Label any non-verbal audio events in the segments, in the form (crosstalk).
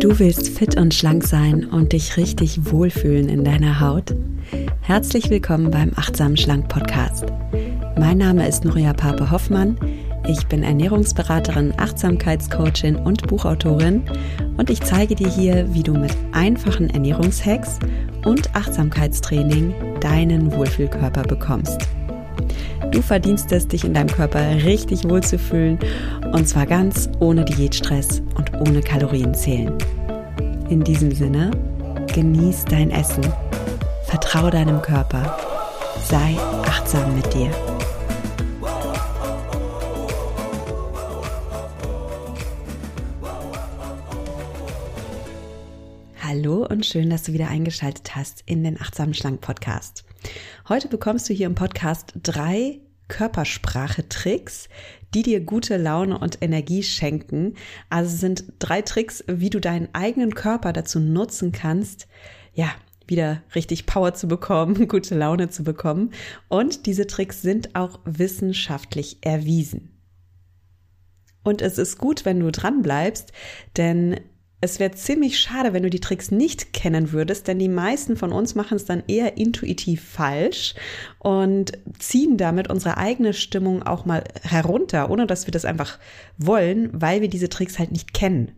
Du willst fit und schlank sein und dich richtig wohlfühlen in deiner Haut? Herzlich willkommen beim Achtsam Schlank Podcast. Mein Name ist Nuria Pape Hoffmann. Ich bin Ernährungsberaterin, Achtsamkeitscoachin und Buchautorin und ich zeige dir hier, wie du mit einfachen Ernährungshacks und Achtsamkeitstraining deinen Wohlfühlkörper bekommst. Du verdienst es, dich in deinem Körper richtig wohlzufühlen und zwar ganz ohne Diätstress und ohne Kalorienzählen. In diesem Sinne, genieß dein Essen, vertraue deinem Körper, sei achtsam mit dir. Hallo und schön, dass du wieder eingeschaltet hast in den Achtsam Schlank Podcast. Heute bekommst du hier im Podcast drei Körpersprache-Tricks, die dir gute Laune und Energie schenken. Also sind drei Tricks, wie du deinen eigenen Körper dazu nutzen kannst, ja, wieder richtig Power zu bekommen, (laughs) gute Laune zu bekommen. Und diese Tricks sind auch wissenschaftlich erwiesen. Und es ist gut, wenn du dran bleibst, denn es wäre ziemlich schade, wenn du die Tricks nicht kennen würdest, denn die meisten von uns machen es dann eher intuitiv falsch und ziehen damit unsere eigene Stimmung auch mal herunter, ohne dass wir das einfach wollen, weil wir diese Tricks halt nicht kennen.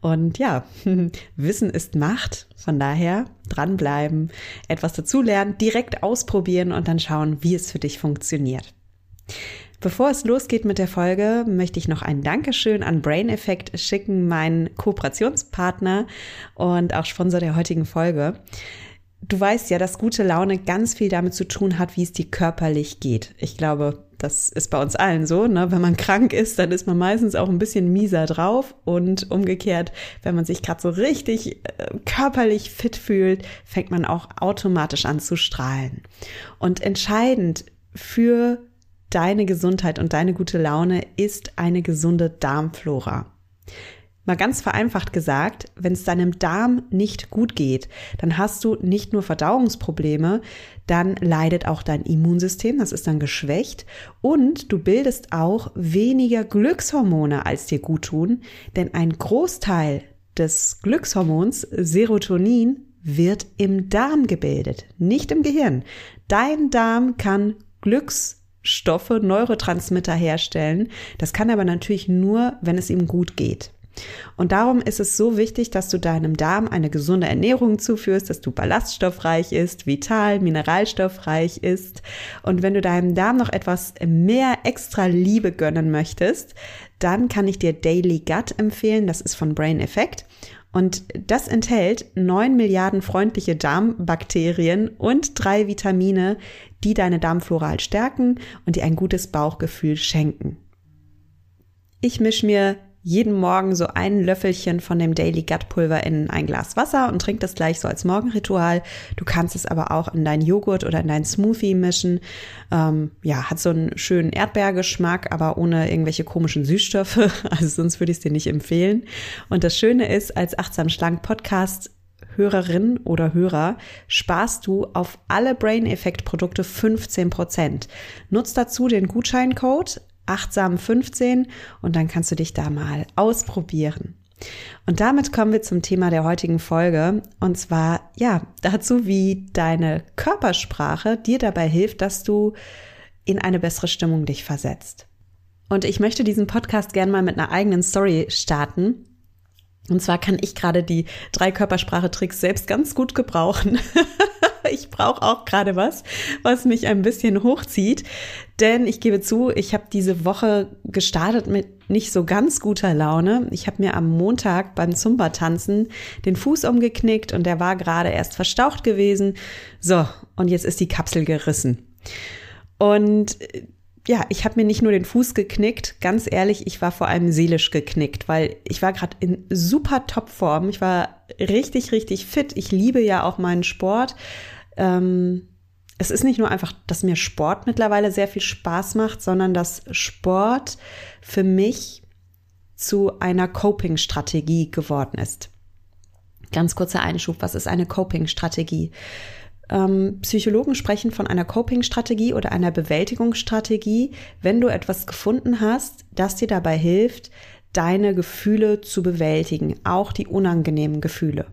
Und ja, (laughs) Wissen ist Macht. Von daher dranbleiben, etwas dazulernen, direkt ausprobieren und dann schauen, wie es für dich funktioniert. Bevor es losgeht mit der Folge, möchte ich noch ein Dankeschön an Brain Effect schicken, meinen Kooperationspartner und auch Sponsor der heutigen Folge. Du weißt ja, dass gute Laune ganz viel damit zu tun hat, wie es dir körperlich geht. Ich glaube, das ist bei uns allen so. Ne? Wenn man krank ist, dann ist man meistens auch ein bisschen mieser drauf. Und umgekehrt, wenn man sich gerade so richtig äh, körperlich fit fühlt, fängt man auch automatisch an zu strahlen. Und entscheidend für deine Gesundheit und deine gute Laune ist eine gesunde Darmflora. Mal ganz vereinfacht gesagt, wenn es deinem Darm nicht gut geht, dann hast du nicht nur Verdauungsprobleme, dann leidet auch dein Immunsystem, das ist dann geschwächt und du bildest auch weniger Glückshormone, als dir gut tun, denn ein Großteil des Glückshormons Serotonin wird im Darm gebildet, nicht im Gehirn. Dein Darm kann Glücks Stoffe, Neurotransmitter herstellen. Das kann aber natürlich nur, wenn es ihm gut geht. Und darum ist es so wichtig, dass du deinem Darm eine gesunde Ernährung zuführst, dass du ballaststoffreich ist, vital, mineralstoffreich ist. Und wenn du deinem Darm noch etwas mehr extra Liebe gönnen möchtest, dann kann ich dir Daily Gut empfehlen. Das ist von Brain Effect. Und das enthält neun Milliarden freundliche Darmbakterien und drei Vitamine, die deine Darmflora halt stärken und dir ein gutes Bauchgefühl schenken. Ich mische mir jeden Morgen so ein Löffelchen von dem Daily Gut Pulver in ein Glas Wasser und trink das gleich so als Morgenritual. Du kannst es aber auch in deinen Joghurt oder in deinen Smoothie mischen. Ähm, ja, hat so einen schönen Erdbeergeschmack, aber ohne irgendwelche komischen Süßstoffe. (laughs) Also sonst würde ich es dir nicht empfehlen. Und das Schöne ist, als Achtsam Schlank Podcast Hörerin oder Hörer sparst du auf alle Brain Effect Produkte 15% Nutz dazu den Gutscheincode achtsam 15 und dann kannst du dich da mal ausprobieren. Und damit kommen wir zum Thema der heutigen Folge und zwar ja dazu, wie deine Körpersprache dir dabei hilft, dass du in eine bessere Stimmung dich versetzt. Und ich möchte diesen Podcast gerne mal mit einer eigenen Story starten. Und zwar kann ich gerade die drei Körpersprache-Tricks selbst ganz gut gebrauchen. (laughs) (laughs) ich brauche auch gerade was, was mich ein bisschen hochzieht. Denn ich gebe zu, ich habe diese Woche gestartet mit nicht so ganz guter Laune. Ich habe mir am Montag beim Zumba-Tanzen den Fuß umgeknickt und der war gerade erst verstaucht gewesen. So, und jetzt ist die Kapsel gerissen. Und ja, ich habe mir nicht nur den Fuß geknickt, ganz ehrlich, ich war vor allem seelisch geknickt, weil ich war gerade in super Topform. Ich war richtig, richtig fit. Ich liebe ja auch meinen Sport. Ähm, es ist nicht nur einfach, dass mir Sport mittlerweile sehr viel Spaß macht, sondern dass Sport für mich zu einer Coping-Strategie geworden ist. Ganz kurzer Einschub, was ist eine Coping-Strategie? Ähm, Psychologen sprechen von einer Coping-Strategie oder einer Bewältigungsstrategie, wenn du etwas gefunden hast, das dir dabei hilft, deine Gefühle zu bewältigen, auch die unangenehmen Gefühle.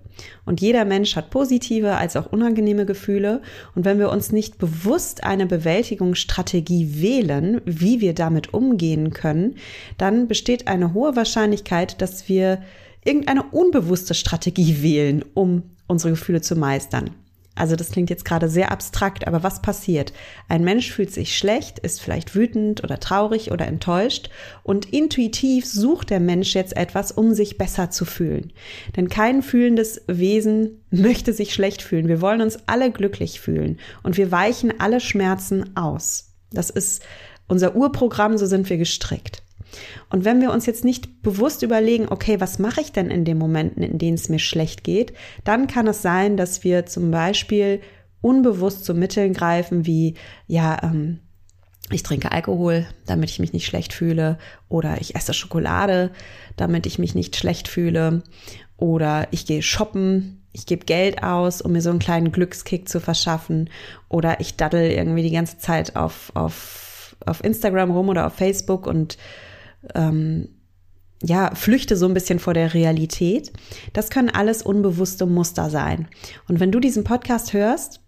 Und jeder Mensch hat positive als auch unangenehme Gefühle. Und wenn wir uns nicht bewusst eine Bewältigungsstrategie wählen, wie wir damit umgehen können, dann besteht eine hohe Wahrscheinlichkeit, dass wir irgendeine unbewusste Strategie (laughs) wählen, um unsere Gefühle zu meistern. Also das klingt jetzt gerade sehr abstrakt, aber was passiert? Ein Mensch fühlt sich schlecht, ist vielleicht wütend oder traurig oder enttäuscht und intuitiv sucht der Mensch jetzt etwas, um sich besser zu fühlen. Denn kein fühlendes Wesen möchte sich schlecht fühlen. Wir wollen uns alle glücklich fühlen und wir weichen alle Schmerzen aus. Das ist unser Urprogramm, so sind wir gestrickt. Und wenn wir uns jetzt nicht bewusst überlegen, okay, was mache ich denn in den Momenten, in denen es mir schlecht geht, dann kann es sein, dass wir zum Beispiel unbewusst zu Mitteln greifen, wie, ja, ähm, ich trinke Alkohol, damit ich mich nicht schlecht fühle, oder ich esse Schokolade, damit ich mich nicht schlecht fühle, oder ich gehe shoppen, ich gebe Geld aus, um mir so einen kleinen Glückskick zu verschaffen, oder ich daddel irgendwie die ganze Zeit auf, auf, auf Instagram rum oder auf Facebook und ähm, ja, flüchte so ein bisschen vor der Realität. Das können alles unbewusste Muster sein. Und wenn du diesen Podcast hörst,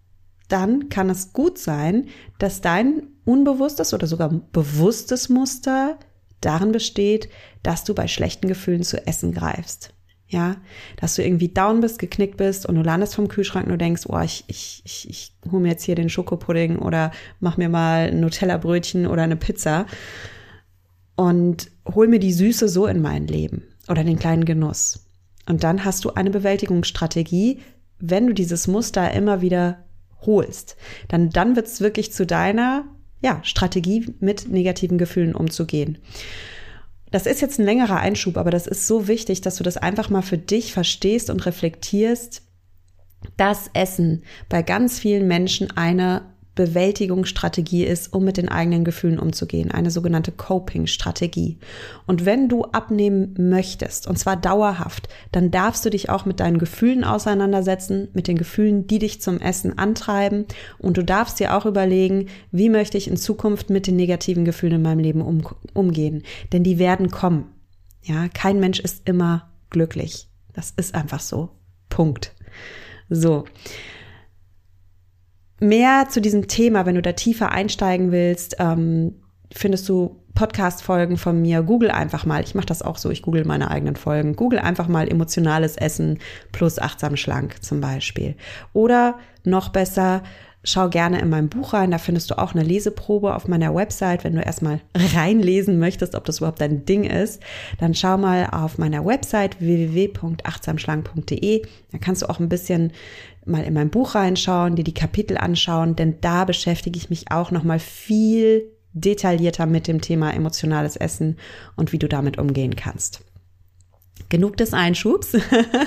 dann kann es gut sein, dass dein unbewusstes oder sogar bewusstes Muster darin besteht, dass du bei schlechten Gefühlen zu essen greifst. Ja, dass du irgendwie down bist, geknickt bist und du landest vom Kühlschrank und du denkst, oh, ich, ich, ich, ich hole mir jetzt hier den Schokopudding oder mach mir mal ein Nutella-Brötchen oder eine Pizza und hol mir die Süße so in mein Leben oder den kleinen Genuss. Und dann hast du eine Bewältigungsstrategie, wenn du dieses Muster immer wieder holst. Dann, dann wird es wirklich zu deiner ja, Strategie, mit negativen Gefühlen umzugehen. Das ist jetzt ein längerer Einschub, aber das ist so wichtig, dass du das einfach mal für dich verstehst und reflektierst, dass Essen bei ganz vielen Menschen eine Bewältigungsstrategie ist, um mit den eigenen Gefühlen umzugehen, eine sogenannte Coping-Strategie. Und wenn du abnehmen möchtest, und zwar dauerhaft, dann darfst du dich auch mit deinen Gefühlen auseinandersetzen, mit den Gefühlen, die dich zum Essen antreiben. Und du darfst dir auch überlegen, wie möchte ich in Zukunft mit den negativen Gefühlen in meinem Leben um, umgehen. Denn die werden kommen. Ja, kein Mensch ist immer glücklich. Das ist einfach so. Punkt. So. Mehr zu diesem Thema, wenn du da tiefer einsteigen willst, ähm, findest du Podcast-Folgen von mir. Google einfach mal. Ich mache das auch so. Ich google meine eigenen Folgen. Google einfach mal emotionales Essen plus achtsam schlank zum Beispiel. Oder noch besser, schau gerne in mein Buch rein. Da findest du auch eine Leseprobe auf meiner Website. Wenn du erstmal (laughs) reinlesen möchtest, ob das überhaupt dein Ding ist, dann schau mal auf meiner Website www.achtsamschlank.de. Da kannst du auch ein bisschen mal in mein Buch reinschauen, dir die Kapitel anschauen, denn da beschäftige ich mich auch noch mal viel detaillierter mit dem Thema emotionales Essen und wie du damit umgehen kannst. Genug des Einschubs.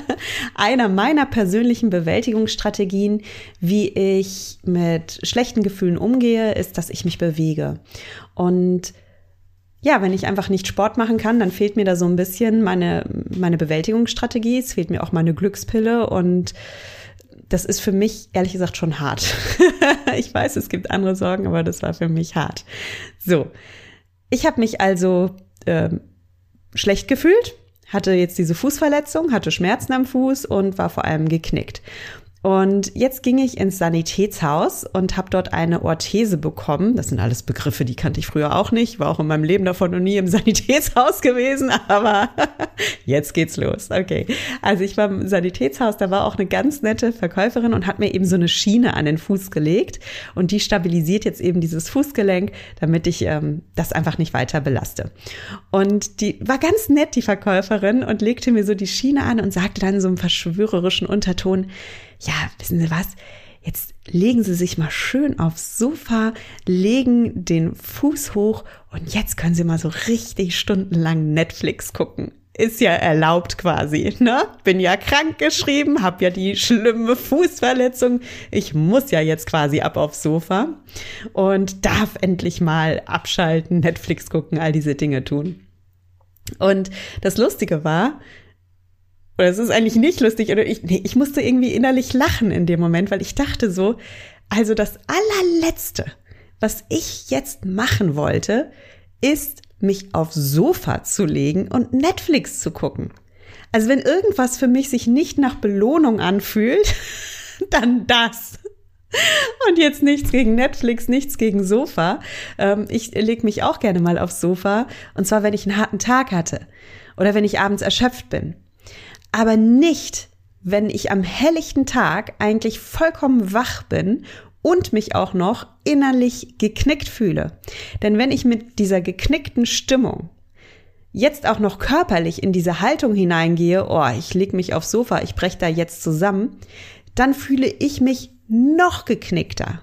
(laughs) Einer meiner persönlichen Bewältigungsstrategien, wie ich mit schlechten Gefühlen umgehe, ist, dass ich mich bewege. Und ja, wenn ich einfach nicht Sport machen kann, dann fehlt mir da so ein bisschen meine, meine Bewältigungsstrategie. Es fehlt mir auch meine Glückspille und das ist für mich ehrlich gesagt schon hart. (laughs) ich weiß, es gibt andere Sorgen, aber das war für mich hart. So, ich habe mich also äh, schlecht gefühlt, hatte jetzt diese Fußverletzung, hatte Schmerzen am Fuß und war vor allem geknickt. Und jetzt ging ich ins Sanitätshaus und habe dort eine Orthese bekommen. Das sind alles Begriffe, die kannte ich früher auch nicht. War auch in meinem Leben davon noch nie im (laughs) Sanitätshaus gewesen, aber (laughs) jetzt geht's los. Okay. Also ich war im Sanitätshaus, da war auch eine ganz nette Verkäuferin und hat mir eben so eine Schiene an den Fuß gelegt. Und die stabilisiert jetzt eben dieses Fußgelenk, damit ich ähm, das einfach nicht weiter belaste. Und die war ganz nett, die Verkäuferin, und legte mir so die Schiene an und sagte dann so im verschwörerischen Unterton, ja, wissen Sie was? Jetzt legen Sie sich mal schön aufs Sofa, legen den Fuß hoch und jetzt können Sie mal so richtig stundenlang Netflix gucken. Ist ja erlaubt quasi, ne? Bin ja krank geschrieben, hab ja die schlimme Fußverletzung. Ich muss ja jetzt quasi ab aufs Sofa und darf endlich mal abschalten, Netflix gucken, all diese Dinge tun. Und das Lustige war, oder es ist eigentlich nicht lustig, oder ich, nee, ich musste irgendwie innerlich lachen in dem Moment, weil ich dachte so, also das allerletzte, was ich jetzt machen wollte, ist mich aufs Sofa zu legen und Netflix zu gucken. Also wenn irgendwas für mich sich nicht nach Belohnung anfühlt, (laughs) dann das. Und jetzt nichts gegen Netflix, nichts gegen Sofa. Ähm, ich lege mich auch gerne mal aufs Sofa. Und zwar, wenn ich einen harten Tag hatte oder wenn ich abends erschöpft bin. Aber nicht, wenn ich am helllichten Tag eigentlich vollkommen wach bin und mich auch noch innerlich geknickt fühle. Denn wenn ich mit dieser geknickten Stimmung jetzt auch noch körperlich in diese Haltung hineingehe, oh, ich leg mich aufs Sofa, ich brech da jetzt zusammen, dann fühle ich mich noch geknickter.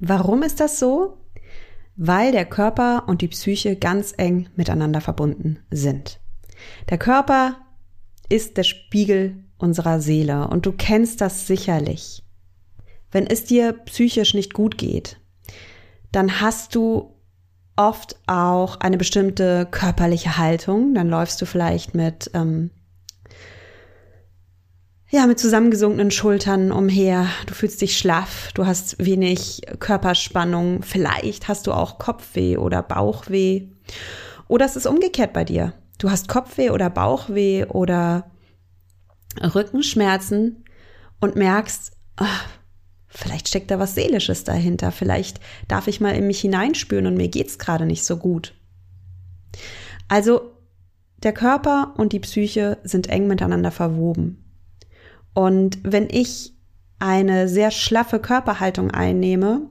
Warum ist das so? Weil der Körper und die Psyche ganz eng miteinander verbunden sind. Der Körper ist der Spiegel unserer Seele und du kennst das sicherlich. Wenn es dir psychisch nicht gut geht, dann hast du oft auch eine bestimmte körperliche Haltung. Dann läufst du vielleicht mit, ähm, ja, mit zusammengesunkenen Schultern umher. Du fühlst dich schlaff, du hast wenig Körperspannung. Vielleicht hast du auch Kopfweh oder Bauchweh. Oder es ist umgekehrt bei dir. Du hast Kopfweh oder Bauchweh oder Rückenschmerzen und merkst, ach, Vielleicht steckt da was Seelisches dahinter. Vielleicht darf ich mal in mich hineinspüren und mir geht's gerade nicht so gut. Also, der Körper und die Psyche sind eng miteinander verwoben. Und wenn ich eine sehr schlaffe Körperhaltung einnehme,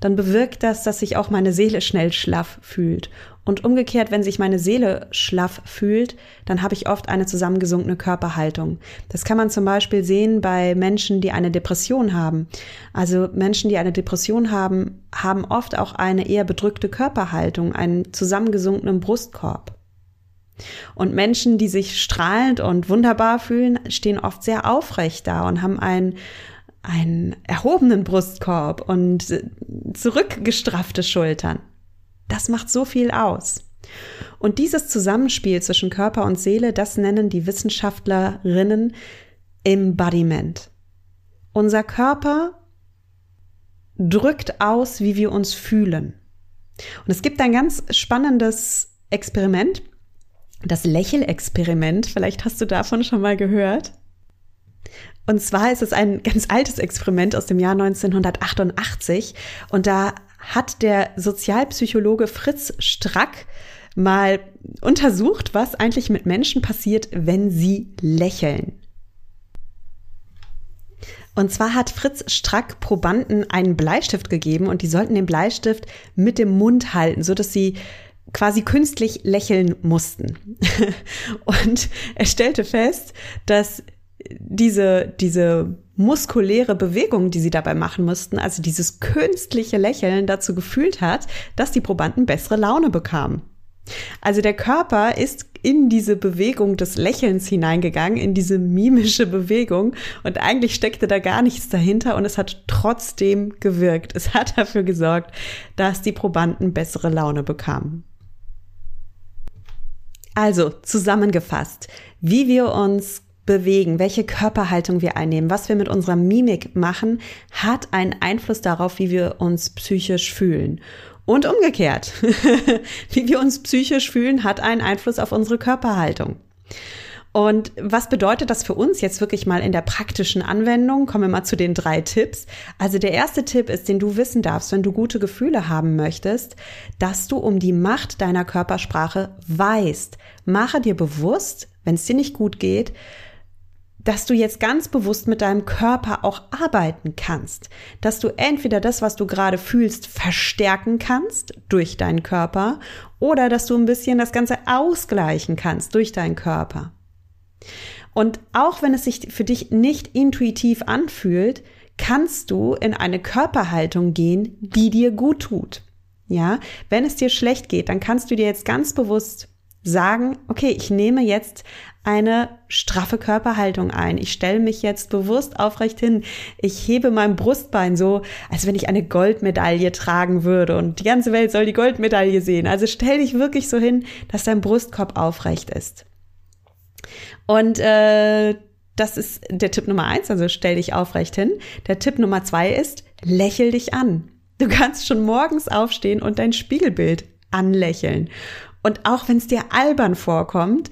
dann bewirkt das, dass sich auch meine Seele schnell schlaff fühlt. Und umgekehrt, wenn sich meine Seele schlaff fühlt, dann habe ich oft eine zusammengesunkene Körperhaltung. Das kann man zum Beispiel sehen bei Menschen, die eine Depression haben. Also Menschen, die eine Depression haben, haben oft auch eine eher bedrückte Körperhaltung, einen zusammengesunkenen Brustkorb. Und Menschen, die sich strahlend und wunderbar fühlen, stehen oft sehr aufrecht da und haben einen, einen erhobenen Brustkorb und zurückgestraffte Schultern. Das macht so viel aus. Und dieses Zusammenspiel zwischen Körper und Seele, das nennen die Wissenschaftlerinnen Embodiment. Unser Körper drückt aus, wie wir uns fühlen. Und es gibt ein ganz spannendes Experiment, das Lächelexperiment. Vielleicht hast du davon schon mal gehört. Und zwar ist es ein ganz altes Experiment aus dem Jahr 1988 und da hat der Sozialpsychologe Fritz Strack mal untersucht, was eigentlich mit Menschen passiert, wenn sie lächeln. Und zwar hat Fritz Strack Probanden einen Bleistift gegeben und die sollten den Bleistift mit dem Mund halten, so dass sie quasi künstlich lächeln mussten. (laughs) Und er stellte fest, dass diese, diese muskuläre Bewegung, die sie dabei machen mussten, also dieses künstliche Lächeln dazu gefühlt hat, dass die Probanden bessere Laune bekamen. Also der Körper ist in diese Bewegung des Lächelns hineingegangen, in diese mimische Bewegung und eigentlich steckte da gar nichts dahinter und es hat trotzdem gewirkt. Es hat dafür gesorgt, dass die Probanden bessere Laune bekamen. Also zusammengefasst, wie wir uns bewegen, welche Körperhaltung wir einnehmen, was wir mit unserer Mimik machen, hat einen Einfluss darauf, wie wir uns psychisch fühlen. Und umgekehrt, (laughs) wie wir uns psychisch fühlen, hat einen Einfluss auf unsere Körperhaltung. Und was bedeutet das für uns jetzt wirklich mal in der praktischen Anwendung? Kommen wir mal zu den drei Tipps. Also der erste Tipp ist, den du wissen darfst, wenn du gute Gefühle haben möchtest, dass du um die Macht deiner Körpersprache weißt. Mache dir bewusst, wenn es dir nicht gut geht, dass du jetzt ganz bewusst mit deinem Körper auch arbeiten kannst, dass du entweder das, was du gerade fühlst, verstärken kannst durch deinen Körper oder dass du ein bisschen das Ganze ausgleichen kannst durch deinen Körper. Und auch wenn es sich für dich nicht intuitiv anfühlt, kannst du in eine Körperhaltung gehen, die dir gut tut. Ja, wenn es dir schlecht geht, dann kannst du dir jetzt ganz bewusst sagen, okay, ich nehme jetzt eine straffe Körperhaltung ein. Ich stelle mich jetzt bewusst aufrecht hin. Ich hebe mein Brustbein so, als wenn ich eine Goldmedaille tragen würde und die ganze Welt soll die Goldmedaille sehen. Also stell dich wirklich so hin, dass dein Brustkorb aufrecht ist. Und äh, das ist der Tipp Nummer eins, also stell dich aufrecht hin. Der Tipp Nummer zwei ist, lächel dich an. Du kannst schon morgens aufstehen und dein Spiegelbild anlächeln. Und auch wenn es dir albern vorkommt,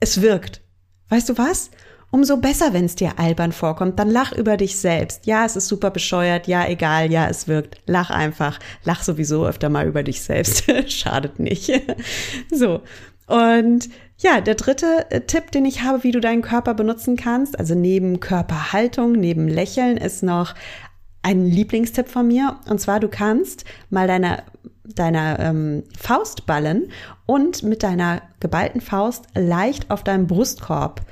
es wirkt. Weißt du was? Umso besser, wenn es dir albern vorkommt, dann lach über dich selbst. Ja, es ist super bescheuert, ja, egal, ja, es wirkt. Lach einfach. Lach sowieso öfter mal über dich selbst. (laughs) Schadet nicht. (laughs) so. Und ja, der dritte äh, Tipp, den ich habe, wie du deinen Körper benutzen kannst, also neben Körperhaltung, neben Lächeln, ist noch ein Lieblingstipp von mir. Und zwar, du kannst mal deine, deine ähm, Faust ballen und mit deiner geballten Faust leicht auf deinem Brustkorb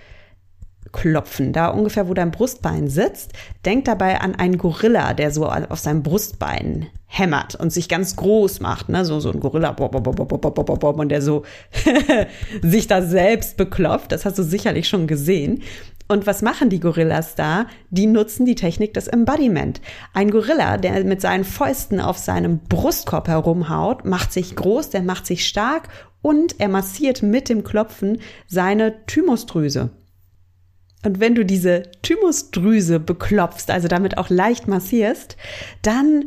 klopfen, da ungefähr, wo dein Brustbein sitzt. Denk dabei an einen Gorilla, der so auf seinem Brustbein hämmert und sich ganz groß macht, ne? So, so ein Gorilla, und der so (laughs) sich da selbst beklopft. Das hast du sicherlich schon gesehen. Und was machen die Gorillas da? Die nutzen die Technik des Embodiment. Ein Gorilla, der mit seinen Fäusten auf seinem Brustkorb herumhaut, macht sich groß, der macht sich stark und er massiert mit dem Klopfen seine Thymusdrüse. Und wenn du diese Thymusdrüse beklopfst, also damit auch leicht massierst, dann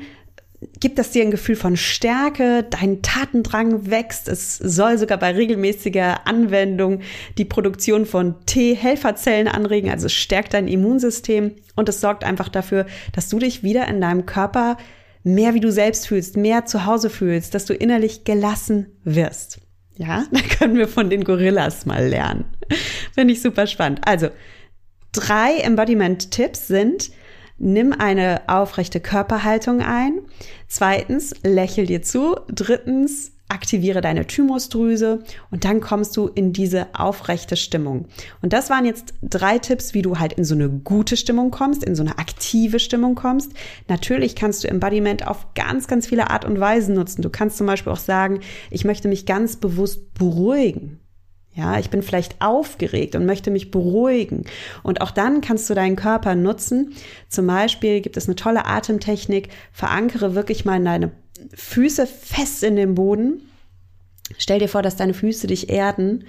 gibt das dir ein Gefühl von Stärke, dein Tatendrang wächst, es soll sogar bei regelmäßiger Anwendung die Produktion von T-Helferzellen anregen, also es stärkt dein Immunsystem und es sorgt einfach dafür, dass du dich wieder in deinem Körper mehr wie du selbst fühlst, mehr zu Hause fühlst, dass du innerlich gelassen wirst. Ja, (laughs) da können wir von den Gorillas mal lernen. Finde ich super spannend. Also, Drei Embodiment-Tipps sind, nimm eine aufrechte Körperhaltung ein. Zweitens, lächel dir zu. Drittens, aktiviere deine Thymusdrüse und dann kommst du in diese aufrechte Stimmung. Und das waren jetzt drei Tipps, wie du halt in so eine gute Stimmung kommst, in so eine aktive Stimmung kommst. Natürlich kannst du Embodiment auf ganz, ganz viele Art und Weisen nutzen. Du kannst zum Beispiel auch sagen, ich möchte mich ganz bewusst beruhigen. Ja, ich bin vielleicht aufgeregt und möchte mich beruhigen. Und auch dann kannst du deinen Körper nutzen. Zum Beispiel gibt es eine tolle Atemtechnik. Verankere wirklich mal deine Füße fest in den Boden. Stell dir vor, dass deine Füße dich erden,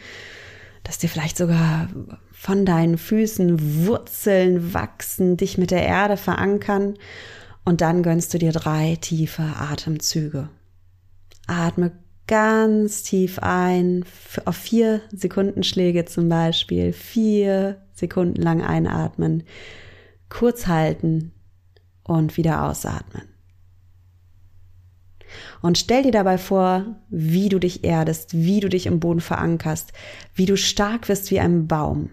dass dir vielleicht sogar von deinen Füßen Wurzeln wachsen, dich mit der Erde verankern. Und dann gönnst du dir drei tiefe Atemzüge. Atme ganz tief ein, auf vier Sekundenschläge zum Beispiel, vier Sekunden lang einatmen, kurz halten und wieder ausatmen. Und stell dir dabei vor, wie du dich erdest, wie du dich im Boden verankerst, wie du stark wirst wie ein Baum.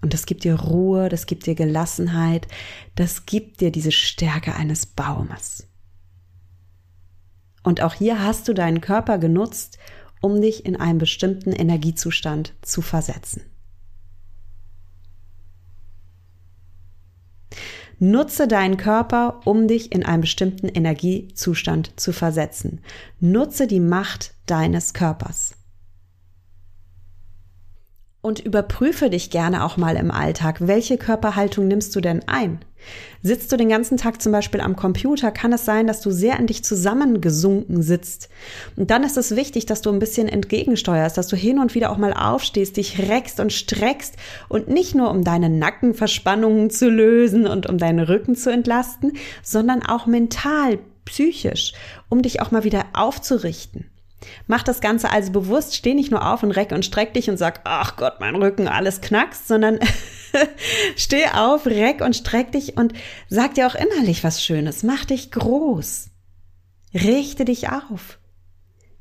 Und das gibt dir Ruhe, das gibt dir Gelassenheit, das gibt dir diese Stärke eines Baumes. Und auch hier hast du deinen Körper genutzt, um dich in einen bestimmten Energiezustand zu versetzen. Nutze deinen Körper, um dich in einen bestimmten Energiezustand zu versetzen. Nutze die Macht deines Körpers und überprüfe dich gerne auch mal im Alltag. Welche Körperhaltung nimmst du denn ein? Sitzt du den ganzen Tag zum Beispiel am Computer, kann es sein, dass du sehr in dich zusammengesunken sitzt. Und dann ist es wichtig, dass du ein bisschen entgegensteuerst, dass du hin und wieder auch mal aufstehst, dich reckst und streckst und nicht nur um deine Nackenverspannungen zu lösen und um deinen Rücken zu entlasten, sondern auch mental, psychisch, um dich auch mal wieder aufzurichten. Mach das Ganze also bewusst, steh nicht nur auf und reck und streck dich und sag, ach Gott, mein Rücken, alles knackst, sondern (laughs) steh auf, reck und streck dich und sag dir auch innerlich was Schönes. Mach dich groß. Richte dich auf.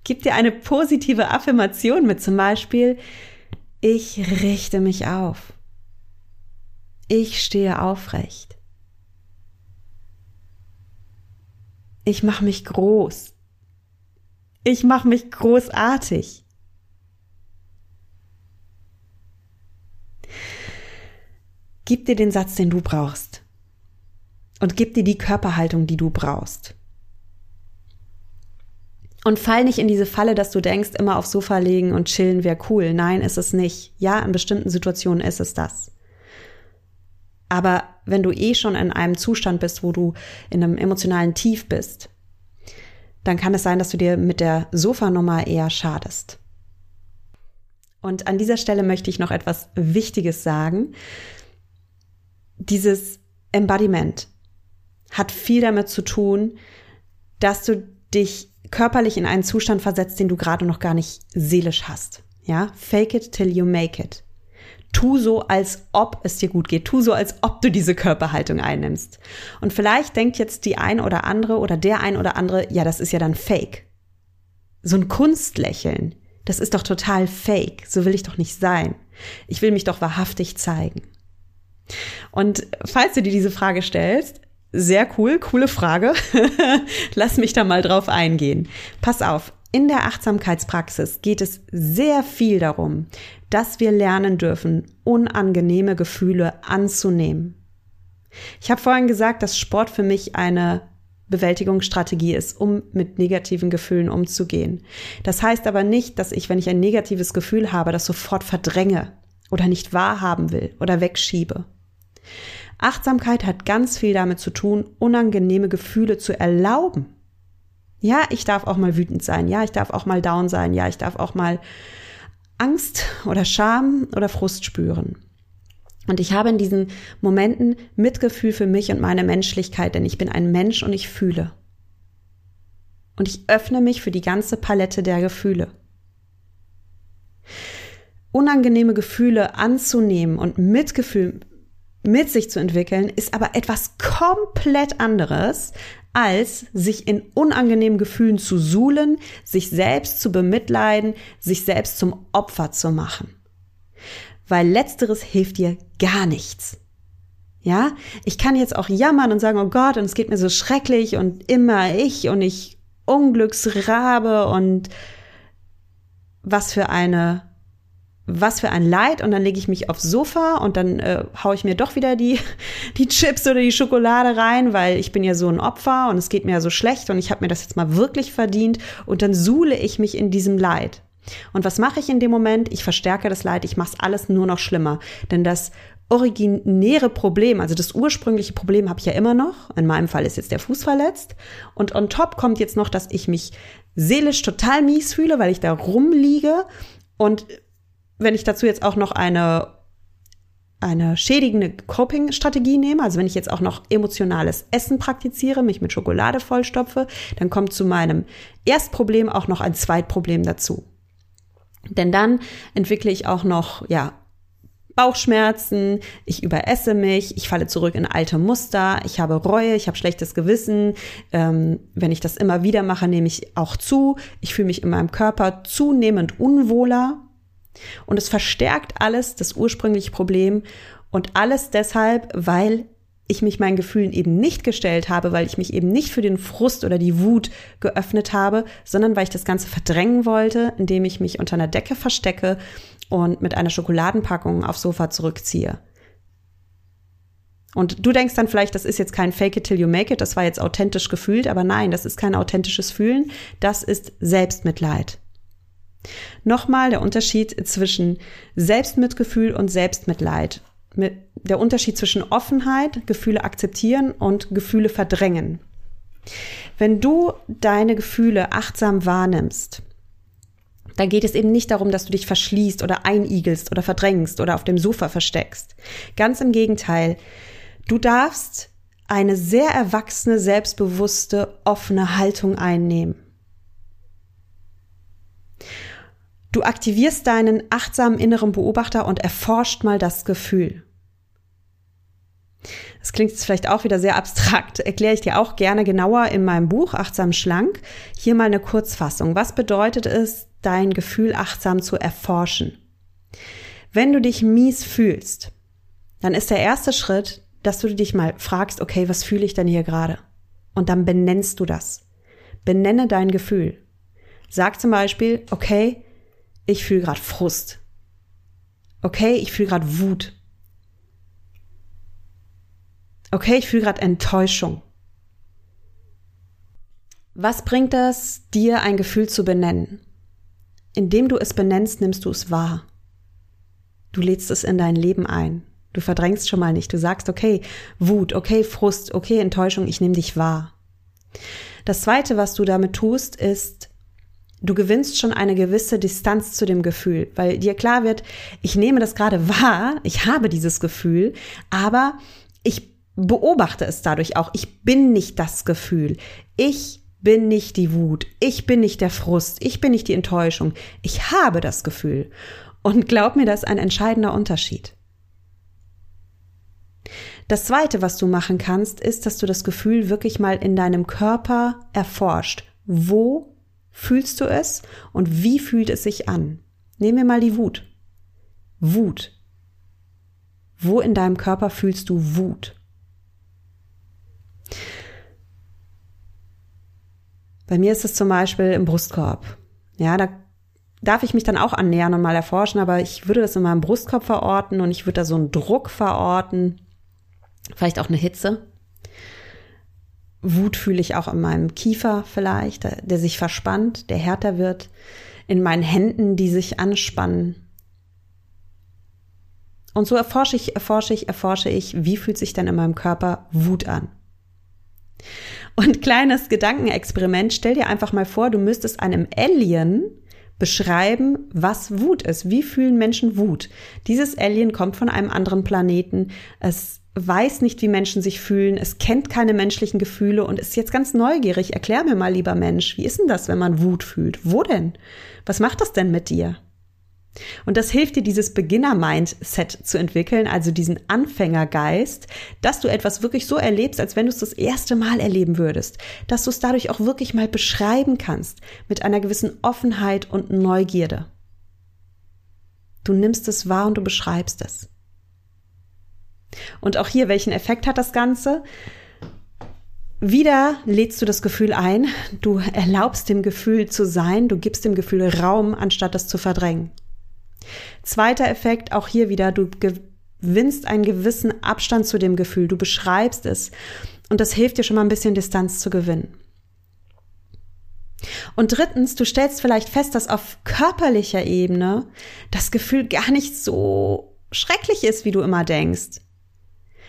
Gib dir eine positive Affirmation mit zum Beispiel, ich richte mich auf. Ich stehe aufrecht. Ich mache mich groß. Ich mache mich großartig. Gib dir den Satz, den du brauchst. Und gib dir die Körperhaltung, die du brauchst. Und fall nicht in diese Falle, dass du denkst, immer aufs Sofa legen und chillen wäre cool. Nein, ist es nicht. Ja, in bestimmten Situationen ist es das. Aber wenn du eh schon in einem Zustand bist, wo du in einem emotionalen Tief bist, dann kann es sein, dass du dir mit der Sofanummer eher schadest. Und an dieser Stelle möchte ich noch etwas Wichtiges sagen. Dieses Embodiment hat viel damit zu tun, dass du dich körperlich in einen Zustand versetzt, den du gerade noch gar nicht seelisch hast. Ja, fake it till you make it. Tu so, als ob es dir gut geht. Tu so, als ob du diese Körperhaltung einnimmst. Und vielleicht denkt jetzt die ein oder andere oder der ein oder andere, ja, das ist ja dann fake. So ein Kunstlächeln, das ist doch total fake. So will ich doch nicht sein. Ich will mich doch wahrhaftig zeigen. Und falls du dir diese Frage stellst, sehr cool, coole Frage. (laughs) Lass mich da mal drauf eingehen. Pass auf, in der Achtsamkeitspraxis geht es sehr viel darum, dass wir lernen dürfen, unangenehme Gefühle anzunehmen. Ich habe vorhin gesagt, dass Sport für mich eine Bewältigungsstrategie ist, um mit negativen Gefühlen umzugehen. Das heißt aber nicht, dass ich, wenn ich ein negatives Gefühl habe, das sofort verdränge oder nicht wahrhaben will oder wegschiebe. Achtsamkeit hat ganz viel damit zu tun, unangenehme Gefühle zu erlauben. Ja, ich darf auch mal wütend sein. Ja, ich darf auch mal down sein. Ja, ich darf auch mal Angst oder Scham oder Frust spüren. Und ich habe in diesen Momenten Mitgefühl für mich und meine Menschlichkeit, denn ich bin ein Mensch und ich fühle. Und ich öffne mich für die ganze Palette der Gefühle. Unangenehme Gefühle anzunehmen und Mitgefühl mit sich zu entwickeln, ist aber etwas komplett anderes, als sich in unangenehmen Gefühlen zu suhlen, sich selbst zu bemitleiden, sich selbst zum Opfer zu machen. Weil letzteres hilft dir gar nichts. Ja, ich kann jetzt auch jammern und sagen, oh Gott, und es geht mir so schrecklich und immer ich und ich Unglücksrabe und was für eine was für ein Leid und dann lege ich mich aufs Sofa und dann äh, haue ich mir doch wieder die, (laughs) die Chips oder die Schokolade rein, weil ich bin ja so ein Opfer und es geht mir ja so schlecht und ich habe mir das jetzt mal wirklich verdient und dann suhle ich mich in diesem Leid. Und was mache ich in dem Moment? Ich verstärke das Leid, ich mache es alles nur noch schlimmer. Denn das originäre Problem, also das ursprüngliche Problem habe ich ja immer noch. In meinem Fall ist jetzt der Fuß verletzt. Und on top kommt jetzt noch, dass ich mich seelisch total mies fühle, weil ich da rumliege und wenn ich dazu jetzt auch noch eine eine schädigende Coping-Strategie nehme, also wenn ich jetzt auch noch emotionales Essen praktiziere, mich mit Schokolade vollstopfe, dann kommt zu meinem Erstproblem auch noch ein Zweitproblem dazu. Denn dann entwickle ich auch noch, ja, Bauchschmerzen, ich überesse mich, ich falle zurück in alte Muster, ich habe Reue, ich habe schlechtes Gewissen. Ähm, wenn ich das immer wieder mache, nehme ich auch zu. Ich fühle mich in meinem Körper zunehmend unwohler, und es verstärkt alles das ursprüngliche Problem und alles deshalb, weil ich mich meinen Gefühlen eben nicht gestellt habe, weil ich mich eben nicht für den Frust oder die Wut geöffnet habe, sondern weil ich das Ganze verdrängen wollte, indem ich mich unter einer Decke verstecke und mit einer Schokoladenpackung aufs Sofa zurückziehe. Und du denkst dann vielleicht, das ist jetzt kein Fake it till you make it, das war jetzt authentisch gefühlt, aber nein, das ist kein authentisches Fühlen, das ist Selbstmitleid. Nochmal der Unterschied zwischen Selbstmitgefühl und Selbstmitleid. Der Unterschied zwischen Offenheit, Gefühle akzeptieren und Gefühle verdrängen. Wenn du deine Gefühle achtsam wahrnimmst, dann geht es eben nicht darum, dass du dich verschließt oder einigelst oder verdrängst oder auf dem Sofa versteckst. Ganz im Gegenteil. Du darfst eine sehr erwachsene, selbstbewusste, offene Haltung einnehmen. Du aktivierst deinen achtsamen inneren Beobachter und erforscht mal das Gefühl. Das klingt jetzt vielleicht auch wieder sehr abstrakt, erkläre ich dir auch gerne genauer in meinem Buch Achtsam Schlank. Hier mal eine Kurzfassung. Was bedeutet es, dein Gefühl achtsam zu erforschen? Wenn du dich mies fühlst, dann ist der erste Schritt, dass du dich mal fragst, okay, was fühle ich denn hier gerade? Und dann benennst du das. Benenne dein Gefühl. Sag zum Beispiel, okay, ich fühle gerade Frust. Okay, ich fühle gerade Wut. Okay, ich fühle gerade Enttäuschung. Was bringt es, dir ein Gefühl zu benennen? Indem du es benennst, nimmst du es wahr. Du lädst es in dein Leben ein. Du verdrängst schon mal nicht. Du sagst, okay, Wut, okay, Frust, okay, Enttäuschung, ich nehme dich wahr. Das Zweite, was du damit tust, ist, du gewinnst schon eine gewisse Distanz zu dem Gefühl, weil dir klar wird, ich nehme das gerade (laughs) wahr, ich habe dieses Gefühl, aber ich beobachte es dadurch auch. Ich bin nicht das Gefühl. Ich bin nicht die Wut, ich bin nicht der Frust, ich bin nicht die Enttäuschung, ich habe das Gefühl. Und glaub mir, das ist ein entscheidender Unterschied. Das zweite, was du machen kannst, ist, dass du das Gefühl wirklich mal in deinem Körper erforscht. Wo fühlst du es und wie fühlt es sich an? Nehmen wir mal die Wut. Wut. Wo in deinem Körper fühlst du Wut? Bei mir ist es zum Beispiel im Brustkorb. Ja, da darf ich mich dann auch annähern und mal erforschen, aber ich würde das in meinem Brustkorb verorten und ich würde da so einen Druck verorten, vielleicht auch eine Hitze. Wut fühle ich auch in meinem Kiefer vielleicht, der sich verspannt, der härter wird, in meinen Händen, die sich anspannen. Und so erforsche ich, erforsche ich, erforsche ich, wie fühlt sich denn in meinem Körper Wut an. Und kleines Gedankenexperiment, stell dir einfach mal vor, du müsstest einem Alien beschreiben, was Wut ist. Wie fühlen Menschen Wut? Dieses Alien kommt von einem anderen Planeten. Es weiß nicht, wie Menschen sich fühlen. Es kennt keine menschlichen Gefühle und ist jetzt ganz neugierig. Erklär mir mal, lieber Mensch, wie ist denn das, wenn man Wut fühlt? Wo denn? Was macht das denn mit dir? Und das hilft dir, dieses Beginner-Mindset zu entwickeln, also diesen Anfängergeist, dass du etwas wirklich so erlebst, als wenn du es das erste Mal erleben würdest, dass du es dadurch auch wirklich mal beschreiben kannst, mit einer gewissen Offenheit und Neugierde. Du nimmst es wahr und du beschreibst es. Und auch hier, welchen Effekt hat das Ganze? Wieder lädst du das Gefühl ein, du erlaubst dem Gefühl zu sein, du gibst dem Gefühl Raum, anstatt es zu verdrängen. Zweiter Effekt, auch hier wieder, du gewinnst einen gewissen Abstand zu dem Gefühl, du beschreibst es und das hilft dir schon mal ein bisschen Distanz zu gewinnen. Und drittens, du stellst vielleicht fest, dass auf körperlicher Ebene das Gefühl gar nicht so schrecklich ist, wie du immer denkst.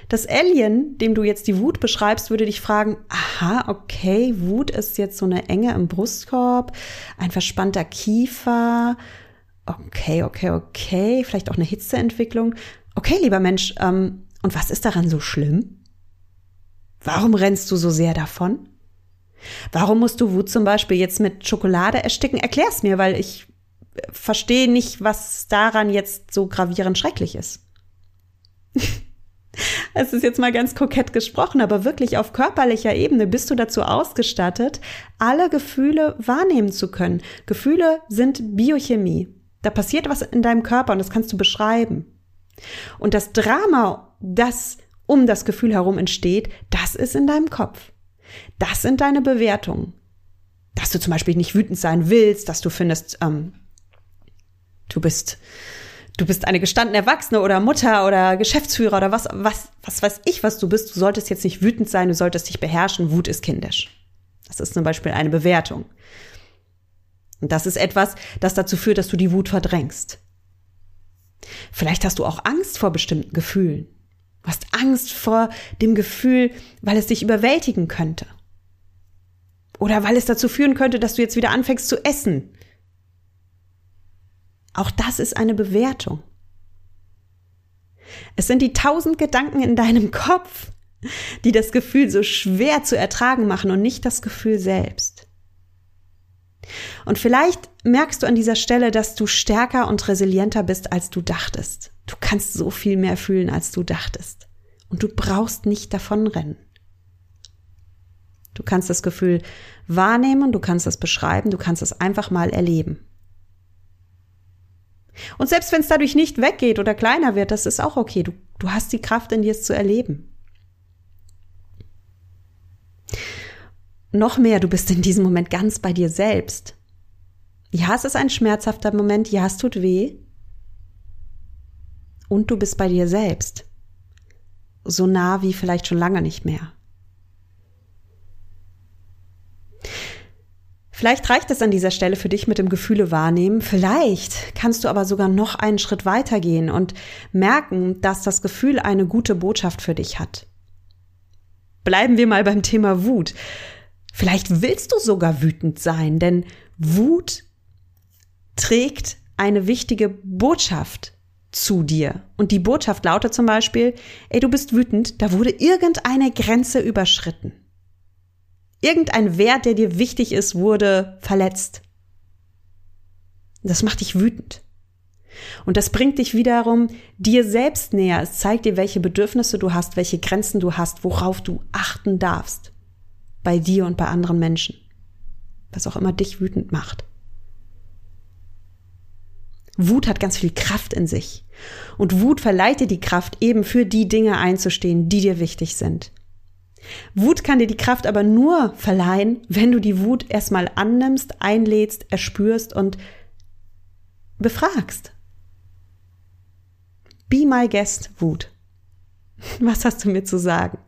Das Alien, dem du jetzt die Wut beschreibst, würde dich fragen, aha, okay, Wut ist jetzt so eine Enge im Brustkorb, ein verspannter Kiefer, okay, okay, okay, vielleicht auch eine Hitzeentwicklung. Okay, lieber Mensch, ähm, und was ist daran so schlimm? Warum rennst du so sehr davon? Warum musst du Wut zum Beispiel jetzt mit Schokolade ersticken? Erklär's mir, weil ich verstehe nicht, was daran jetzt so gravierend schrecklich ist. (laughs) es ist jetzt mal ganz kokett gesprochen, aber wirklich auf körperlicher Ebene bist du dazu ausgestattet, alle Gefühle wahrnehmen zu können. Gefühle sind Biochemie. Da passiert was in deinem Körper und das kannst du beschreiben. Und das Drama, das um das Gefühl herum entsteht, das ist in deinem Kopf. Das sind deine Bewertungen. Dass du zum Beispiel nicht wütend sein willst, dass du findest, ähm, du bist, du bist eine gestandene Erwachsene oder Mutter oder Geschäftsführer oder was, was, was weiß ich, was du bist. Du solltest jetzt nicht wütend sein, du solltest dich beherrschen. Wut ist kindisch. Das ist zum Beispiel eine Bewertung. Und das ist etwas, das dazu führt, dass du die Wut verdrängst. Vielleicht hast du auch Angst vor bestimmten Gefühlen. Du hast Angst vor dem Gefühl, weil es dich überwältigen könnte. Oder weil es dazu führen könnte, dass du jetzt wieder anfängst zu essen. Auch das ist eine Bewertung. Es sind die tausend Gedanken in deinem (laughs) Kopf, die das Gefühl so schwer zu ertragen machen und nicht das Gefühl selbst. Und vielleicht merkst du an dieser Stelle, dass du stärker und resilienter bist, als du dachtest. Du kannst so viel mehr fühlen, als du dachtest. Und du brauchst nicht davonrennen. Du kannst das Gefühl wahrnehmen, du kannst es beschreiben, du kannst es einfach mal erleben. Und selbst wenn es dadurch nicht weggeht oder kleiner wird, das ist auch okay. Du, du hast die Kraft in dir, es zu erleben. noch mehr, du bist in diesem Moment ganz bei dir selbst. Ja, es ist ein schmerzhafter Moment, ja, es tut weh. Und du bist bei dir selbst. So nah wie vielleicht schon lange nicht mehr. Vielleicht reicht es an dieser Stelle für dich mit dem Gefühle wahrnehmen. Vielleicht kannst du aber sogar noch einen Schritt weiter gehen und merken, dass das Gefühl eine gute Botschaft für dich hat. Bleiben wir mal beim Thema Wut. Vielleicht willst du sogar wütend sein, denn Wut trägt eine wichtige Botschaft zu dir. Und die Botschaft lautet zum Beispiel, ey, du bist wütend, da wurde irgendeine Grenze überschritten. Irgendein Wert, der dir wichtig ist, wurde verletzt. Das macht dich wütend. Und das bringt dich wiederum dir selbst näher. Es zeigt dir, welche Bedürfnisse du hast, welche Grenzen du hast, worauf du achten darfst. Bei dir und bei anderen Menschen. Was auch immer dich wütend macht. Wut hat ganz viel Kraft in sich. Und Wut verleiht dir die Kraft, eben für die Dinge einzustehen, die dir wichtig sind. Wut kann dir die Kraft aber nur verleihen, wenn du die Wut erstmal annimmst, einlädst, erspürst und befragst. Be my guest, Wut. (laughs) Was hast du mir zu sagen?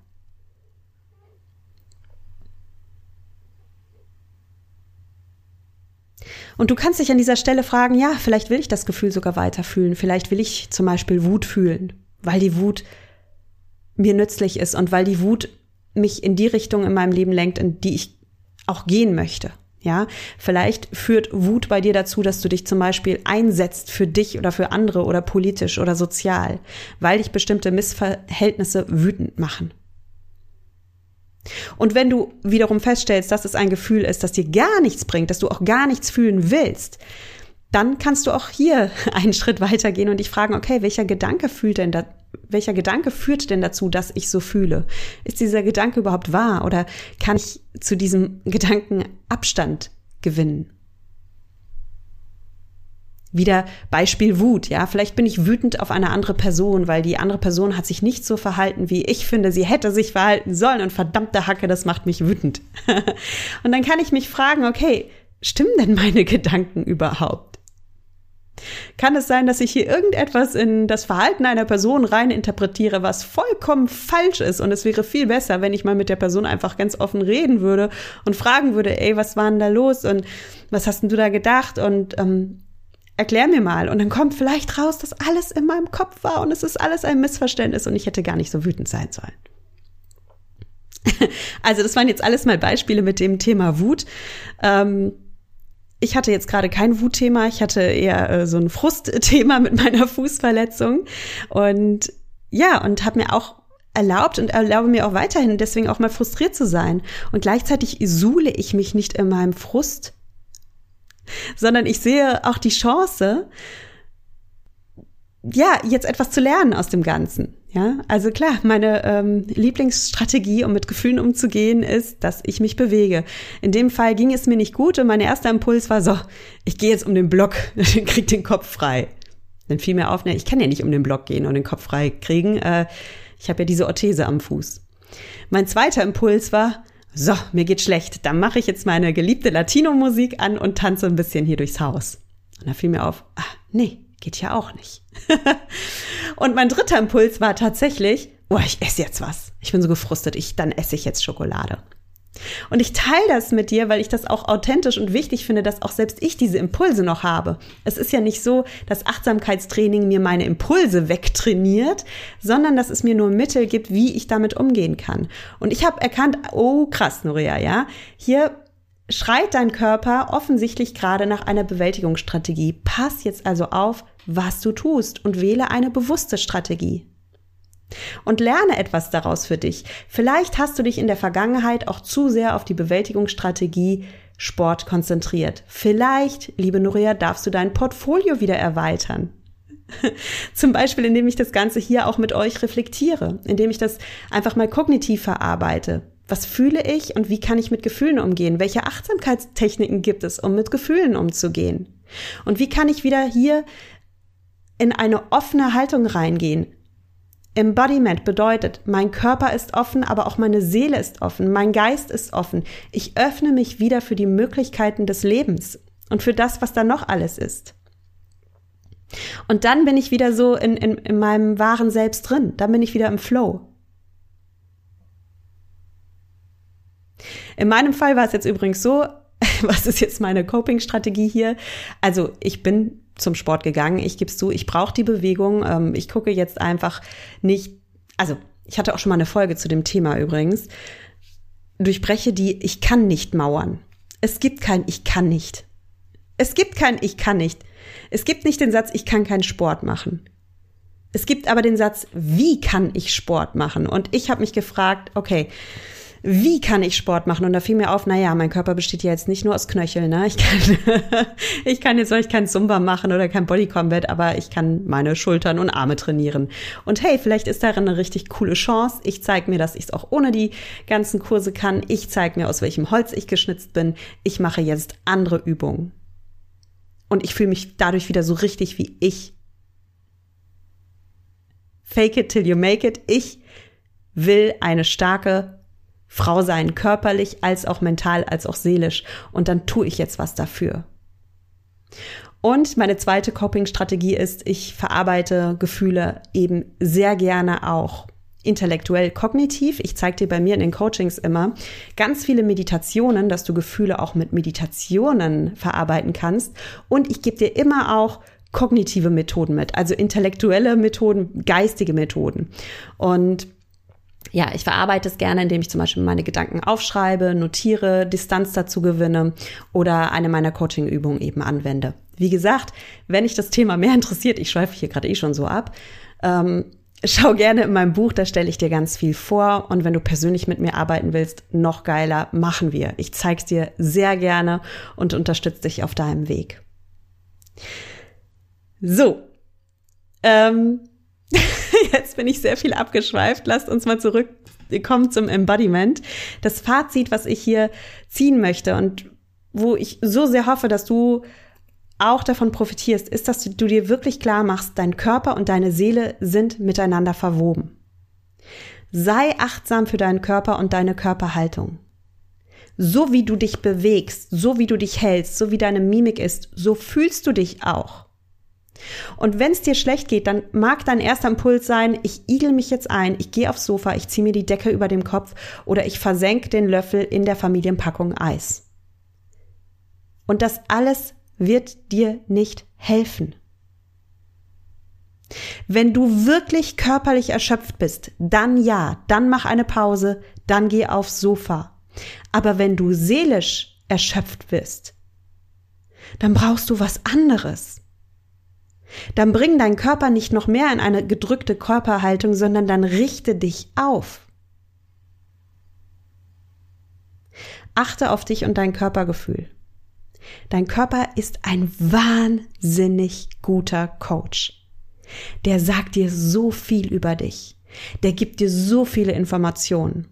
Und du kannst dich an dieser Stelle fragen, ja, vielleicht will ich das Gefühl sogar weiterfühlen. Vielleicht will ich zum Beispiel Wut fühlen, weil die Wut mir nützlich ist und weil die Wut mich in die Richtung in meinem Leben lenkt, in die ich auch gehen möchte. Ja, vielleicht führt Wut bei dir dazu, dass du dich zum Beispiel einsetzt für dich oder für andere oder politisch oder sozial, weil dich bestimmte Missverhältnisse wütend machen. Und wenn du wiederum feststellst, dass es ein Gefühl ist, das dir gar nichts bringt, dass du auch gar nichts fühlen willst, dann kannst du auch hier (laughs) einen Schritt weitergehen und dich fragen, okay, welcher Gedanke fühlt denn da, welcher Gedanke führt denn dazu, dass ich so fühle? Ist dieser Gedanke überhaupt wahr oder kann ich zu diesem Gedanken Abstand gewinnen? Wieder Beispiel Wut, ja. Vielleicht bin ich wütend auf eine andere Person, weil die andere Person hat sich nicht so verhalten, wie ich finde, sie hätte sich verhalten sollen und verdammte Hacke, das macht mich wütend. (laughs) und dann kann ich mich fragen, okay, stimmen denn meine (laughs) Gedanken überhaupt? Kann es sein, dass ich hier irgendetwas in das Verhalten einer Person rein interpretiere, was vollkommen falsch ist? Und es wäre viel besser, wenn ich mal mit der Person einfach ganz offen reden würde und fragen würde, ey, was war denn da los und was hast denn du da gedacht? Und ähm, erklär mir mal. Und dann kommt vielleicht raus, dass alles in meinem Kopf war und es ist alles ein Missverständnis und ich hätte gar nicht so wütend sein sollen. (laughs) also das waren jetzt alles mal Beispiele mit dem Thema Wut. Ähm, ich hatte jetzt gerade kein Wutthema, ich hatte eher äh, so ein Frustthema mit meiner Fußverletzung und ja, und habe mir auch erlaubt und erlaube mir auch weiterhin deswegen auch mal frustriert zu sein. Und gleichzeitig suhle ich mich nicht in meinem Frust sondern ich sehe auch die Chance, ja, jetzt etwas zu lernen aus dem Ganzen. Ja, also klar, meine ähm, Lieblingsstrategie, um mit Gefühlen umzugehen, ist, dass ich mich bewege. In dem Fall ging es mir nicht gut und mein erster Impuls war so, ich gehe jetzt um den Block, (laughs) krieg den Kopf frei. Dann fiel mir auf, ne, ich kann ja nicht um den Block gehen und den Kopf frei kriegen. Äh, ich habe ja diese Orthese am Fuß. Mein zweiter Impuls war, so, mir geht schlecht, dann mache ich jetzt meine geliebte Latino-Musik an und tanze ein bisschen hier durchs Haus. Und da fiel mir auf, ah, nee, geht ja auch nicht. (laughs) und mein dritter Impuls war tatsächlich, oh, ich esse jetzt was. Ich bin so gefrustet, ich, dann esse ich jetzt Schokolade. Und ich teile das mit dir, weil ich das auch authentisch und wichtig finde, dass auch selbst ich diese Impulse noch habe. Es ist ja nicht so, dass Achtsamkeitstraining mir meine Impulse wegtrainiert, sondern dass es mir nur Mittel gibt, wie ich damit umgehen kann. Und ich habe erkannt, oh krass, Nuria, ja, hier schreit dein Körper offensichtlich gerade nach einer Bewältigungsstrategie. Pass jetzt also auf, was du tust und wähle eine bewusste Strategie und lerne etwas daraus für dich. Vielleicht hast du dich in der Vergangenheit auch zu sehr auf die Bewältigungsstrategie Sport konzentriert. Vielleicht, liebe Nuria, darfst du dein Portfolio wieder erweitern. (laughs) Zum Beispiel, indem ich das Ganze hier auch mit euch reflektiere, indem ich das einfach mal kognitiv verarbeite. Was fühle ich und wie kann ich mit Gefühlen umgehen? Welche Achtsamkeitstechniken gibt es, um mit Gefühlen umzugehen? Und wie kann ich wieder hier in eine offene Haltung reingehen? Embodiment bedeutet, mein Körper ist offen, aber auch meine Seele ist offen, mein Geist ist offen. Ich öffne mich wieder für die Möglichkeiten des Lebens und für das, was da noch alles ist. Und dann bin ich wieder so in, in, in meinem wahren Selbst drin, dann bin ich wieder im Flow. In meinem Fall war es jetzt übrigens so, (laughs) was ist jetzt meine Coping-Strategie hier? Also ich bin zum Sport gegangen. Ich gebe es zu, ich brauche die Bewegung. Ähm, ich gucke jetzt einfach nicht, also ich hatte auch schon mal eine Folge zu dem Thema übrigens. Durchbreche die Ich kann nicht Mauern. Es gibt kein Ich kann nicht. Es gibt kein Ich kann nicht. Es gibt nicht den Satz, ich kann keinen Sport machen. Es gibt aber den Satz, wie kann ich Sport machen? Und ich habe mich gefragt, okay, wie kann ich Sport machen? Und da fiel mir auf, naja, mein Körper besteht ja jetzt nicht nur aus Knöcheln. Ne? Ich, kann, (laughs) ich kann jetzt vielleicht kein Zumba machen oder kein Body Combat, aber ich kann meine Schultern und Arme trainieren. Und hey, vielleicht ist darin eine richtig coole Chance. Ich zeige mir, dass ich es auch ohne die ganzen Kurse kann. Ich zeige mir, aus welchem Holz ich geschnitzt bin. Ich mache jetzt andere Übungen. Und ich fühle mich dadurch wieder so richtig wie ich. Fake it till you make it. Ich will eine starke Frau sein, körperlich als auch mental, als auch seelisch. Und dann tue ich jetzt was dafür. Und meine zweite Coping-Strategie ist, ich verarbeite Gefühle eben sehr gerne auch intellektuell kognitiv. Ich zeige dir bei mir in den Coachings immer ganz viele Meditationen, dass du Gefühle auch mit Meditationen verarbeiten kannst. Und ich gebe dir immer auch kognitive Methoden mit, also intellektuelle Methoden, geistige Methoden. Und ja, ich verarbeite es gerne, indem ich zum Beispiel meine Gedanken aufschreibe, notiere, Distanz dazu gewinne oder eine meiner Coaching-Übungen eben anwende. Wie gesagt, wenn dich das Thema mehr interessiert, ich schweife hier gerade eh schon so ab, ähm, schau gerne in meinem Buch, da stelle ich dir ganz viel vor. Und wenn du persönlich mit mir arbeiten willst, noch geiler, machen wir. Ich zeige es dir sehr gerne und unterstütze dich auf deinem Weg. So. Ähm, (laughs) jetzt bin ich sehr viel abgeschweift. Lasst uns mal zurückkommen zum Embodiment. Das Fazit, was ich hier ziehen möchte und wo ich so sehr hoffe, dass du auch davon profitierst, ist, dass du dir wirklich klar machst, dein Körper und deine Seele sind miteinander verwoben. Sei achtsam für deinen Körper und deine Körperhaltung. So wie du dich bewegst, so wie du dich hältst, so wie deine Mimik ist, so fühlst du dich auch. Und wenn es dir schlecht geht, dann mag dein erster Impuls sein, ich igel mich jetzt ein, ich gehe aufs Sofa, ich ziehe mir die Decke über dem Kopf oder ich versenke den Löffel in der Familienpackung Eis. Und das alles wird dir nicht helfen. Wenn du wirklich körperlich erschöpft bist, dann ja, dann mach eine Pause, dann geh aufs Sofa. Aber wenn du seelisch erschöpft bist, dann brauchst du was anderes. Dann bring deinen Körper nicht noch mehr in eine gedrückte Körperhaltung, sondern dann richte dich auf. Achte auf dich und dein Körpergefühl. Dein Körper ist ein wahnsinnig guter Coach. Der sagt dir so viel über dich. Der gibt dir so viele Informationen.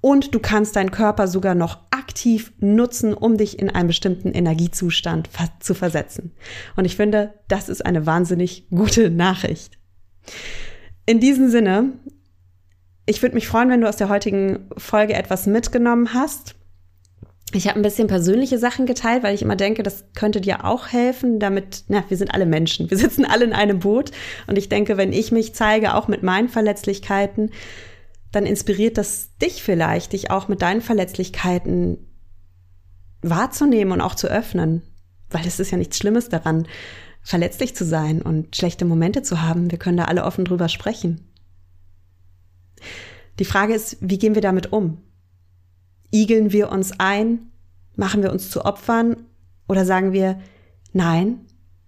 Und du kannst deinen Körper sogar noch aktiv nutzen, um dich in einen bestimmten Energiezustand zu versetzen. Und ich finde, das ist eine wahnsinnig gute Nachricht. In diesem Sinne, ich würde mich freuen, wenn du aus der heutigen Folge etwas mitgenommen hast. Ich habe ein bisschen persönliche Sachen geteilt, weil ich immer denke, das könnte dir auch helfen, damit, na, wir sind alle Menschen, wir sitzen alle in einem Boot. Und ich denke, wenn ich mich zeige, auch mit meinen Verletzlichkeiten, dann inspiriert das dich vielleicht, dich auch mit deinen Verletzlichkeiten wahrzunehmen und auch zu öffnen. Weil es ist ja nichts Schlimmes daran, verletzlich zu sein und schlechte Momente zu haben. Wir können da alle offen drüber sprechen. Die Frage ist, wie gehen wir damit um? Igeln wir uns ein? Machen wir uns zu Opfern? Oder sagen wir, nein,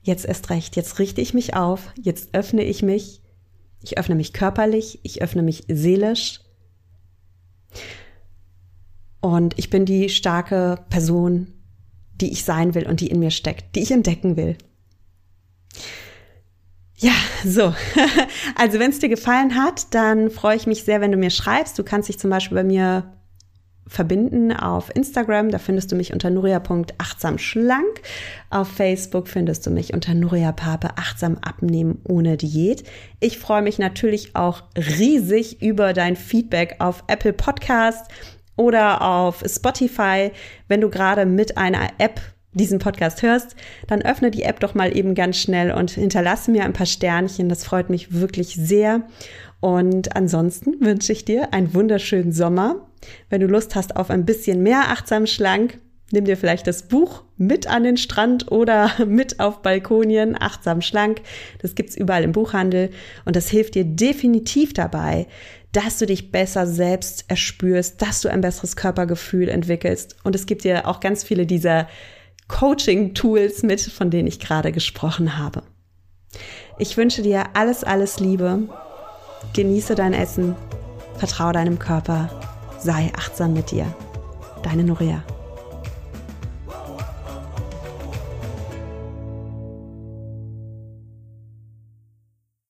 jetzt erst recht, jetzt richte ich mich auf, jetzt öffne ich mich ich öffne mich körperlich, ich öffne mich seelisch. Und ich bin die starke Person, die ich sein will und die in mir steckt, die ich entdecken will. Ja, so. (laughs) Also wenn es dir gefallen hat, dann freue ich mich sehr, wenn du mir schreibst. Du kannst dich zum Beispiel bei mir verbinden auf Instagram. Da findest du mich unter nuria.achtsamschlank. Auf Facebook findest du mich unter Nuria Pape achtsam abnehmen ohne Diät. Ich freue mich natürlich auch riesig über dein Feedback auf Apple Podcast oder auf Spotify. Wenn du gerade mit einer App diesen Podcast hörst, dann öffne die App doch mal eben ganz schnell und hinterlasse mir ein paar Sternchen. Das freut mich wirklich sehr. Und ansonsten wünsche ich dir einen wunderschönen Sommer wenn du Lust hast auf ein bisschen mehr achtsam schlank, nimm dir vielleicht das Buch mit an den Strand oder (laughs) mit auf Balkonien, achtsam schlank. Das gibt's überall im Buchhandel und das hilft dir definitiv dabei, dass du dich besser selbst erspürst, dass du ein besseres Körpergefühl entwickelst und es gibt dir auch ganz viele dieser Coaching-Tools mit, von denen ich gerade gesprochen habe. Ich wünsche dir alles, alles Liebe. Genieße dein Essen. Vertraue deinem Körper sei achtsam mit dir. Deine Norea.